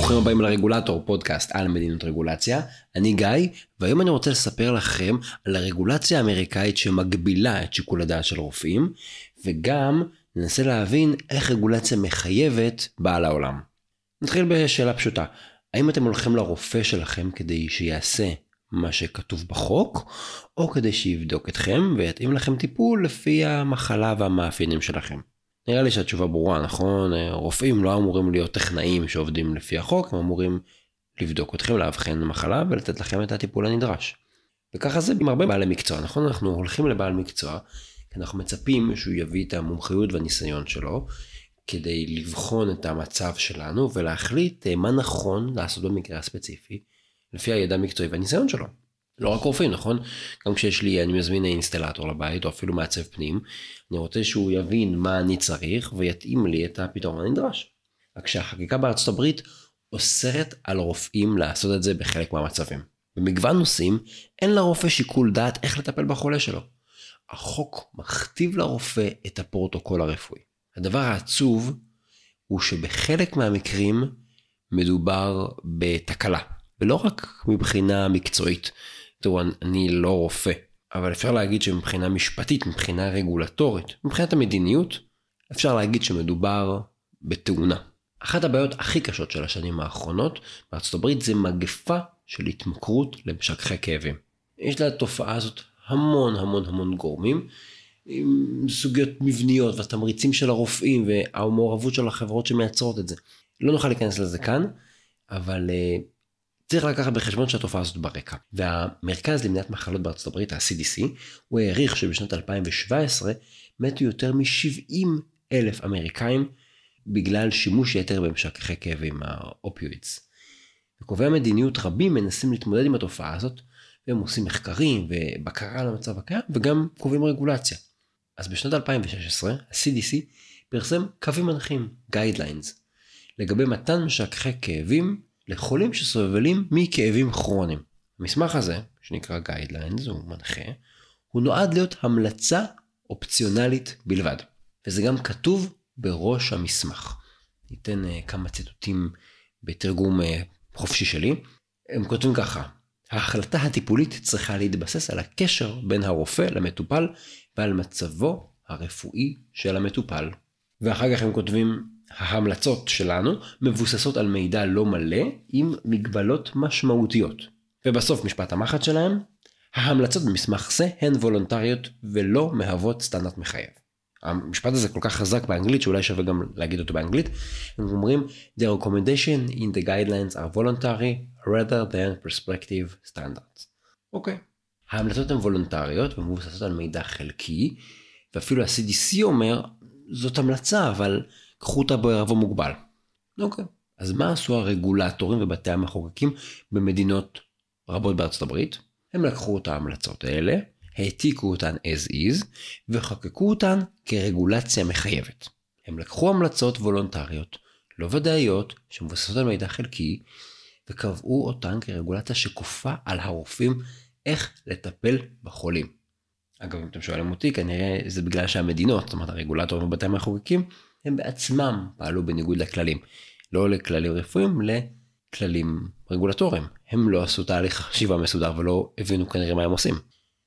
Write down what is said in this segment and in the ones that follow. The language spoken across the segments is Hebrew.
ברוכים הבאים לרגולטור, פודקאסט על מדיניות רגולציה. אני גיא, והיום אני רוצה לספר לכם על הרגולציה האמריקאית שמגבילה את שיקול הדעת של רופאים, וגם ננסה להבין איך רגולציה מחייבת באה לעולם. נתחיל בשאלה פשוטה, האם אתם הולכים לרופא שלכם כדי שיעשה מה שכתוב בחוק, או כדי שיבדוק אתכם ויתאים לכם טיפול לפי המחלה והמאפיינים שלכם? נראה לי שהתשובה ברורה, נכון? רופאים לא אמורים להיות טכנאים שעובדים לפי החוק, הם אמורים לבדוק אתכם, לאבחן מחלה ולתת לכם את הטיפול הנדרש. וככה זה עם הרבה בעלי מקצוע, נכון? אנחנו הולכים לבעל מקצוע, כי אנחנו מצפים שהוא יביא את המומחיות והניסיון שלו, כדי לבחון את המצב שלנו ולהחליט אה, מה נכון לעשות במקרה הספציפי, לפי הידע המקצועי והניסיון שלו. לא רק רופאים, נכון? גם כשיש לי, אני מזמין אינסטלטור לבית, או אפילו מעצב פנים, אני רוצה שהוא יבין מה אני צריך ויתאים לי את הפתרון הנדרש. רק שהחקיקה בארצות הברית אוסרת על רופאים לעשות את זה בחלק מהמצבים. במגוון נושאים, אין לרופא שיקול דעת איך לטפל בחולה שלו. החוק מכתיב לרופא את הפרוטוקול הרפואי. הדבר העצוב הוא שבחלק מהמקרים מדובר בתקלה, ולא רק מבחינה מקצועית. תראו, אני לא רופא, אבל אפשר להגיד שמבחינה משפטית, מבחינה רגולטורית, מבחינת המדיניות, אפשר להגיד שמדובר בתאונה. אחת הבעיות הכי קשות של השנים האחרונות בארצות הברית זה מגפה של התמכרות למשככי כאבים. יש לתופעה הזאת המון המון המון גורמים, עם סוגיות מבניות והתמריצים של הרופאים והמעורבות של החברות שמייצרות את זה. לא נוכל להיכנס לזה כאן, אבל uh, צריך לקחת בחשבון שהתופעה הזאת ברקע. והמרכז למניעת מחלות בארצות הברית, ה-CDC, הוא העריך שבשנת 2017 מתו יותר מ-70 אלף אמריקאים בגלל שימוש יתר במשככי כאבים, האופיואידס. וקובעי המדיניות רבים מנסים להתמודד עם התופעה הזאת, והם עושים מחקרים ובקרה על המצב הקיים, וגם קובעים רגולציה. אז בשנת 2016, ה-CDC פרסם קווים מנחים, Guidelines, לגבי מתן משככי כאבים לחולים שסובלים מכאבים כרוניים. המסמך הזה, שנקרא Guidelines, הוא מנחה, הוא נועד להיות המלצה אופציונלית בלבד. וזה גם כתוב בראש המסמך. ניתן uh, כמה ציטוטים בתרגום uh, חופשי שלי. הם כותבים ככה: ההחלטה הטיפולית צריכה להתבסס על הקשר בין הרופא למטופל ועל מצבו הרפואי של המטופל. ואחר כך הם כותבים ההמלצות שלנו מבוססות על מידע לא מלא עם מגבלות משמעותיות. ובסוף משפט המחץ שלהם, ההמלצות במסמך זה הן וולונטריות ולא מהוות סטנדרט מחייב. המשפט הזה כל כך חזק באנגלית שאולי שווה גם להגיד אותו באנגלית. הם אומרים The recommendation in the guidelines are voluntary rather than perspective standards. אוקיי. Okay. ההמלצות הן וולונטריות ומבוססות על מידע חלקי ואפילו ה-CDC אומר זאת המלצה אבל קחו אותה בערבו מוגבל. אוקיי. אז מה עשו הרגולטורים ובתי המחוקקים במדינות רבות בארצות הברית? הם לקחו את ההמלצות האלה, העתיקו אותן as is, וחקקו אותן כרגולציה מחייבת. הם לקחו המלצות וולונטריות, לא ודאיות, שמבוססות על מידע חלקי, וקבעו אותן כרגולציה שכופה על הרופאים איך לטפל בחולים. אגב, אם אתם שואלים אותי, כנראה זה בגלל שהמדינות, זאת אומרת הרגולטורים ובתי המחוקקים, הם בעצמם פעלו בניגוד לכללים. לא לכללים רפואיים, לכללים רגולטוריים. הם לא עשו תהליך חשיבה מסודר ולא הבינו כנראה מה הם עושים.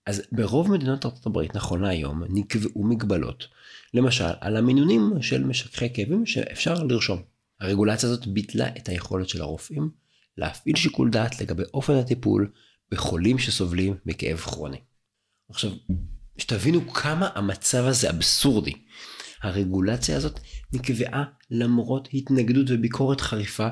אז ברוב מדינות ארצות הברית נכון להיום נקבעו מגבלות, למשל על המינונים של משככי כאבים שאפשר לרשום. הרגולציה הזאת ביטלה את היכולת של הרופאים להפעיל שיקול דעת לגבי אופן הטיפול בחולים שסובלים מכאב כרוני. עכשיו, שתבינו כמה המצב הזה אבסורדי. הרגולציה הזאת נקבעה למרות התנגדות וביקורת חריפה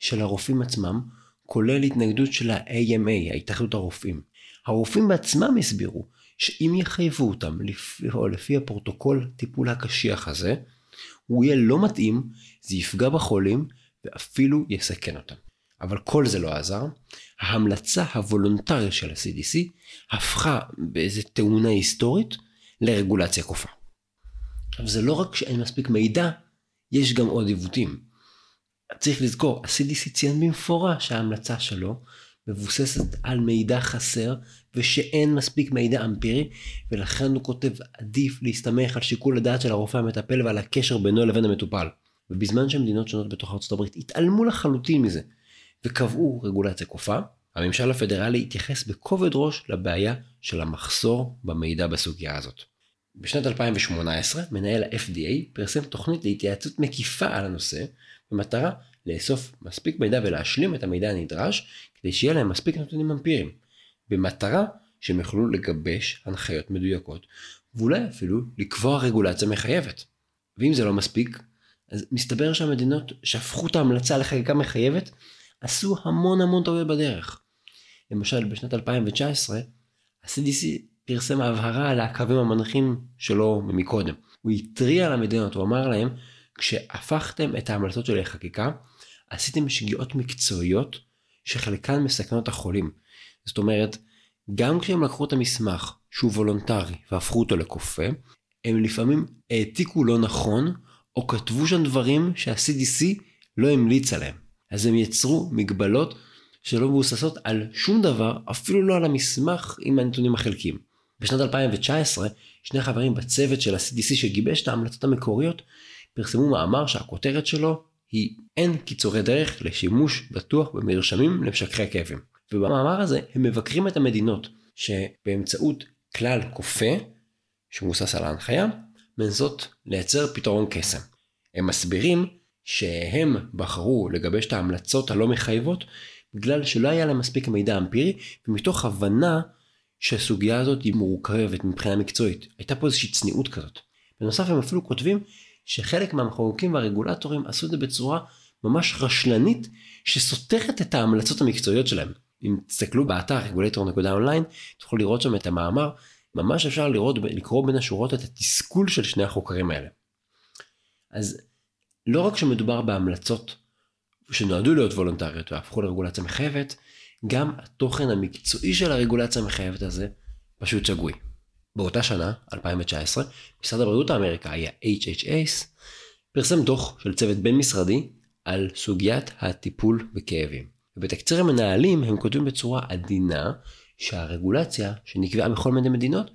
של הרופאים עצמם, כולל התנגדות של ה-AMA, ההתאחדות הרופאים. הרופאים בעצמם הסבירו שאם יחייבו אותם לפעול לפי הפרוטוקול טיפול הקשיח הזה, הוא יהיה לא מתאים, זה יפגע בחולים ואפילו יסכן אותם. אבל כל זה לא עזר. ההמלצה הוולונטרית של ה-CDC הפכה באיזה תאונה היסטורית לרגולציה כופה. עכשיו זה לא רק שאין מספיק מידע, יש גם עוד עיוותים. צריך לזכור, ה-CDC ציין במפורש שההמלצה שלו מבוססת על מידע חסר ושאין מספיק מידע אמפירי ולכן הוא כותב עדיף להסתמך על שיקול הדעת של הרופא המטפל ועל הקשר בינו לבין המטופל. ובזמן שמדינות שונות בתוך הברית התעלמו לחלוטין מזה, וקבעו רגולציה כופה, הממשל הפדרלי התייחס בכובד ראש לבעיה של המחסור במידע בסוגיה הזאת. בשנת 2018 מנהל ה-FDA פרסם תוכנית להתייעצות מקיפה על הנושא במטרה לאסוף מספיק מידע ולהשלים את המידע הנדרש כדי שיהיה להם מספיק נתונים אמפיריים במטרה שהם יוכלו לגבש הנחיות מדויקות ואולי אפילו לקבוע רגולציה מחייבת. ואם זה לא מספיק אז מסתבר שהמדינות שהפכו את ההמלצה לחקיקה מחייבת עשו המון המון טעויות בדרך. למשל בשנת 2019 ה-CDC פרסם הבהרה על הקווים המנחים שלו מקודם. הוא התריע למדינות, הוא אמר להם, כשהפכתם את ההמלצות שלי לחקיקה, עשיתם שגיאות מקצועיות שחלקן מסכנות החולים. זאת אומרת, גם כשהם לקחו את המסמך שהוא וולונטרי והפכו אותו לכופה, הם לפעמים העתיקו לא נכון, או כתבו שם דברים שה-CDC לא המליץ עליהם. אז הם יצרו מגבלות שלא מבוססות על שום דבר, אפילו לא על המסמך עם הנתונים החלקיים. בשנת 2019, שני חברים בצוות של ה-CDC שגיבש את ההמלצות המקוריות, פרסמו מאמר שהכותרת שלו היא אין קיצורי דרך לשימוש בטוח במרשמים למשככי כאבים. ובמאמר הזה הם מבקרים את המדינות שבאמצעות כלל כופה, שמבוסס על ההנחיה, מנסות לייצר פתרון קסם. הם מסבירים שהם בחרו לגבש את ההמלצות הלא מחייבות בגלל שלא היה להם מספיק מידע אמפירי ומתוך הבנה שהסוגיה הזאת היא מורכבת מבחינה מקצועית. הייתה פה איזושהי צניעות כזאת. בנוסף הם אפילו כותבים שחלק מהמחוקקים והרגולטורים עשו את זה בצורה ממש רשלנית שסותרת את ההמלצות המקצועיות שלהם. אם תסתכלו באתר רגולטור.אונליין תוכלו לראות שם את המאמר ממש אפשר לראות לקרוא בין השורות את התסכול של שני החוקרים האלה. אז לא רק שמדובר בהמלצות שנועדו להיות וולונטריות והפכו לרגולציה מחייבת, גם התוכן המקצועי של הרגולציה המחייבת הזה פשוט שגוי. באותה שנה, 2019, משרד הבריאות האמריקאי, ה-HHS, פרסם דוח של צוות בין משרדי על סוגיית הטיפול בכאבים. ובתקציר המנהלים הם כותבים בצורה עדינה שהרגולציה שנקבעה בכל מיני מדינות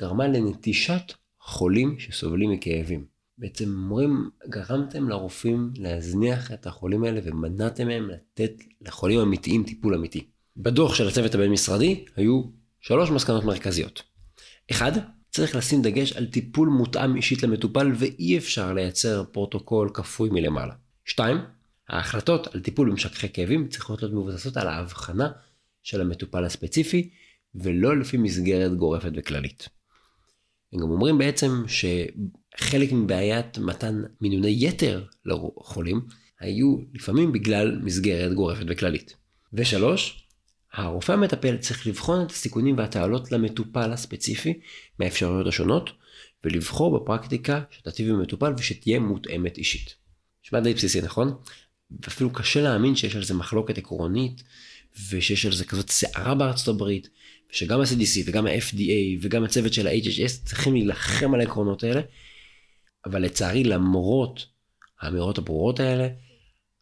גרמה לנטישת חולים שסובלים מכאבים. בעצם אומרים, גרמתם לרופאים להזניח את החולים האלה ומנעתם מהם לתת לחולים אמיתיים טיפול אמיתי. בדוח של הצוות הבין-משרדי היו שלוש מסקנות מרכזיות. אחד, צריך לשים דגש על טיפול מותאם אישית למטופל ואי אפשר לייצר פרוטוקול כפוי מלמעלה. שתיים, ההחלטות על טיפול במשככי כאבים צריכות להיות מבוססות על ההבחנה של המטופל הספציפי ולא לפי מסגרת גורפת וכללית. הם גם אומרים בעצם שחלק מבעיית מתן מינוני יתר לחולים היו לפעמים בגלל מסגרת גורפת וכללית. ושלוש, הרופא המטפל צריך לבחון את הסיכונים והתעלות למטופל הספציפי מהאפשרויות השונות ולבחור בפרקטיקה שתטיב עם המטופל ושתהיה מותאמת אישית. נשמע די בסיסי נכון? ואפילו קשה להאמין שיש על זה מחלוקת עקרונית ושיש על זה כזאת סערה בארצות הברית ושגם ה-CDC וגם ה-FDA וגם הצוות של ה-HHS צריכים להילחם על העקרונות האלה, אבל לצערי למרות האמירות הברורות האלה,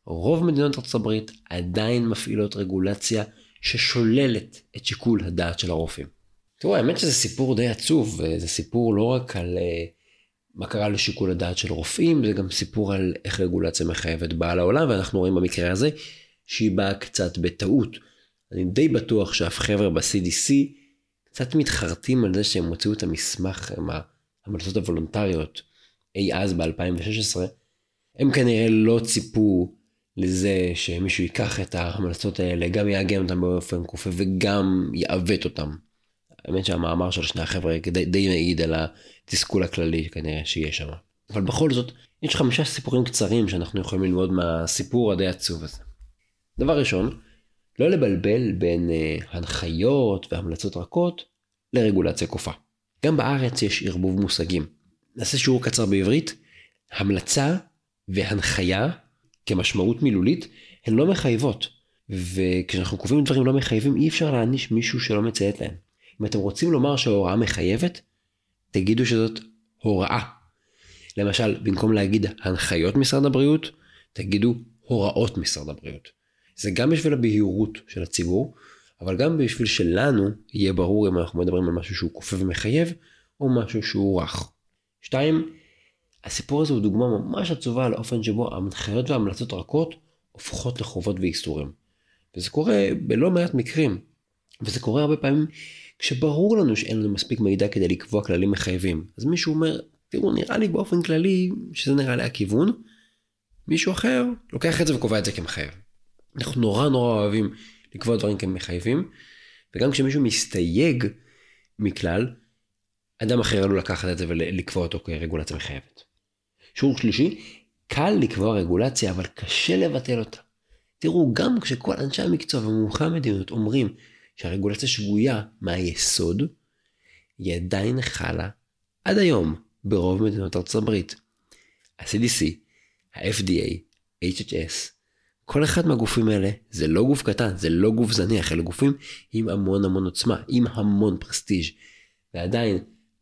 רוב מדינות ארצות הברית עדיין מפעילות רגולציה ששוללת את שיקול הדעת של הרופאים. תראו, האמת שזה סיפור די עצוב, זה סיפור לא רק על uh, מה קרה לשיקול הדעת של רופאים, זה גם סיפור על איך רגולציה מחייבת באה לעולם, ואנחנו רואים במקרה הזה שהיא באה קצת בטעות. אני די בטוח שאף חבר'ה ב-CDC קצת מתחרטים על זה שהם הוציאו את המסמך עם ההמלצות הוולונטריות אי אז ב-2016. הם כנראה לא ציפו לזה שמישהו ייקח את ההמלצות האלה, גם יעגן אותם באופן כופה וגם יעוות אותם. האמת שהמאמר של שני החבר'ה די, די מעיד על התסכול הכללי כנראה שיש שם. אבל בכל זאת, יש חמישה סיפורים קצרים שאנחנו יכולים ללמוד מהסיפור הדי עצוב הזה. דבר ראשון, לא לבלבל בין uh, הנחיות והמלצות רכות לרגולציה כופה. גם בארץ יש ערבוב מושגים. נעשה שיעור קצר בעברית. המלצה והנחיה כמשמעות מילולית הן לא מחייבות. וכשאנחנו קובעים דברים לא מחייבים אי אפשר להעניש מישהו שלא מציית להם. אם אתם רוצים לומר שההוראה מחייבת, תגידו שזאת הוראה. למשל, במקום להגיד הנחיות משרד הבריאות, תגידו הוראות משרד הבריאות. זה גם בשביל הבהירות של הציבור, אבל גם בשביל שלנו יהיה ברור אם אנחנו מדברים על משהו שהוא כופה ומחייב, או משהו שהוא רך. שתיים, הסיפור הזה הוא דוגמה ממש עצובה לאופן שבו ההנחיות וההמלצות רכות הופכות לחובות ואיסורים. וזה קורה בלא מעט מקרים. וזה קורה הרבה פעמים כשברור לנו שאין לנו מספיק מידע כדי לקבוע כללים מחייבים. אז מישהו אומר, תראו, נראה לי באופן כללי שזה נראה לי הכיוון. מישהו אחר לוקח את זה וקובע את זה כמחייב. אנחנו נורא נורא אוהבים לקבוע דברים כמחייבים, וגם כשמישהו מסתייג מכלל, אדם אחר עלול לקחת את זה ולקבוע אותו כרגולציה מחייבת. שיעור שלישי, קל לקבוע רגולציה אבל קשה לבטל אותה. תראו, גם כשכל אנשי המקצוע ומומחי המדיניות אומרים שהרגולציה שגויה מהיסוד, היא עדיין חלה עד היום ברוב מדינות ארצות הברית. ה-CDC, ה-FDA, HHS, כל אחד מהגופים האלה זה לא גוף קטן, זה לא גוף זניח, אלה גופים עם המון המון עוצמה, עם המון פרסטיג' ועדיין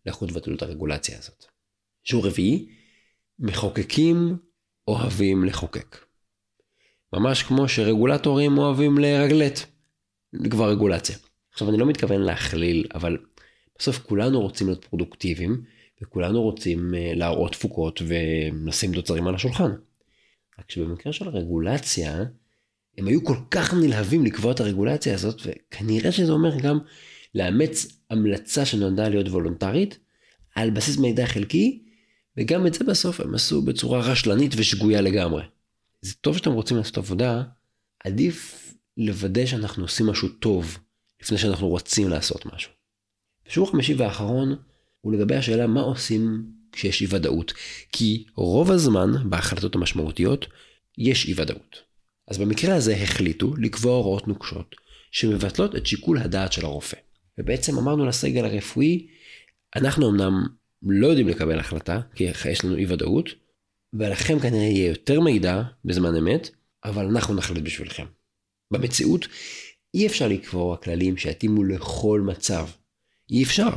לכו תבטלו את הרגולציה הזאת. שיעור רביעי, מחוקקים אוהבים לחוקק. ממש כמו שרגולטורים אוהבים לרגלט, לקבוע רגולציה. עכשיו אני לא מתכוון להכליל, אבל בסוף כולנו רוצים להיות פרודוקטיביים, וכולנו רוצים אה, להראות תפוקות ולשים תוצרים על השולחן. רק שבמקרה של הרגולציה, הם היו כל כך נלהבים לקבוע את הרגולציה הזאת, וכנראה שזה אומר גם לאמץ המלצה שנועדה להיות וולונטרית, על בסיס מידע חלקי, וגם את זה בסוף הם עשו בצורה רשלנית ושגויה לגמרי. זה טוב שאתם רוצים לעשות עבודה, עדיף לוודא שאנחנו עושים משהו טוב, לפני שאנחנו רוצים לעשות משהו. בשיעור חמישי והאחרון, הוא לגבי השאלה מה עושים כשיש אי ודאות. כי רוב הזמן בהחלטות המשמעותיות יש אי ודאות. אז במקרה הזה החליטו לקבוע הוראות נוקשות שמבטלות את שיקול הדעת של הרופא. ובעצם אמרנו לסגל הרפואי, אנחנו אמנם לא יודעים לקבל החלטה, כי יש לנו אי ודאות, ולכם כנראה יהיה יותר מידע בזמן אמת, אבל אנחנו נחליט בשבילכם. במציאות אי אפשר לקבוע כללים שיתאימו לכל מצב. אי אפשר.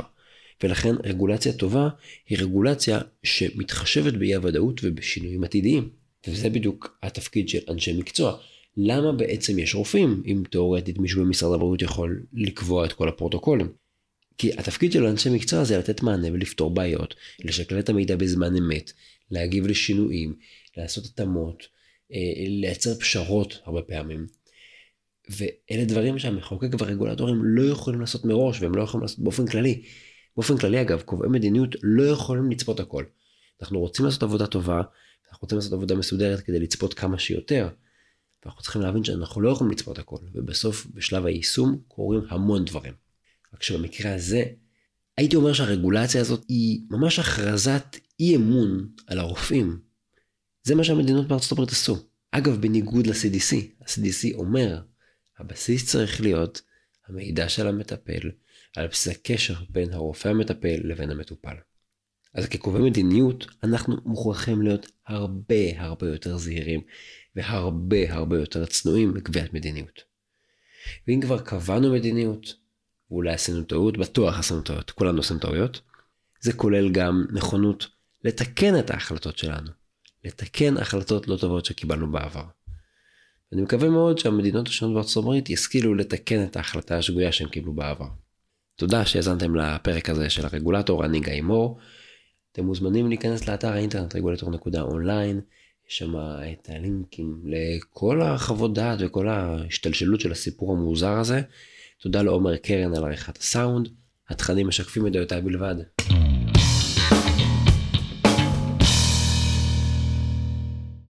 ולכן רגולציה טובה היא רגולציה שמתחשבת באי הוודאות ובשינויים עתידיים. וזה בדיוק התפקיד של אנשי מקצוע. למה בעצם יש רופאים, אם תאורטית מישהו במשרד הבריאות יכול לקבוע את כל הפרוטוקולים? כי התפקיד של אנשי מקצוע זה לתת מענה ולפתור בעיות, לשקלל את המידע בזמן אמת, להגיב לשינויים, לעשות התאמות, אה, לייצר פשרות הרבה פעמים. ואלה דברים שהמחוקק והרגולטורים לא יכולים לעשות מראש והם לא יכולים לעשות באופן כללי. באופן כללי אגב, קובעי מדיניות לא יכולים לצפות הכל. אנחנו רוצים לעשות עבודה טובה, אנחנו רוצים לעשות עבודה מסודרת כדי לצפות כמה שיותר. ואנחנו צריכים להבין שאנחנו לא יכולים לצפות הכל, ובסוף בשלב היישום קורים המון דברים. רק שבמקרה הזה, הייתי אומר שהרגולציה הזאת היא ממש הכרזת אי אמון על הרופאים. זה מה שהמדינות בארצות הברית עשו. אגב, בניגוד ל-CDC, ה-CDC אומר, הבסיס צריך להיות המידע של המטפל על בסיס הקשר בין הרופא המטפל לבין המטופל. אז כקובעי מדיניות, אנחנו מוכרחים להיות הרבה הרבה יותר זהירים והרבה הרבה יותר צנועים בקביעת מדיניות. ואם כבר קבענו מדיניות, ואולי עשינו טעות, בטוח עשינו טעות, כולנו עושים טעויות, זה כולל גם נכונות לתקן את ההחלטות שלנו, לתקן החלטות לא טובות שקיבלנו בעבר. אני מקווה מאוד שהמדינות השונות בארצות הברית ישכילו לתקן את ההחלטה השגויה שהם קיבלו בעבר. תודה שהאזנתם לפרק הזה של הרגולטור, אני גיא מור. אתם מוזמנים להיכנס לאתר האינטרנט רגולטור.אונליין, יש שם את הלינקים לכל החוות דעת וכל ההשתלשלות של הסיפור המוזר הזה. תודה לעומר קרן על עריכת הסאונד, התכנים משקפים את דעותיי בלבד.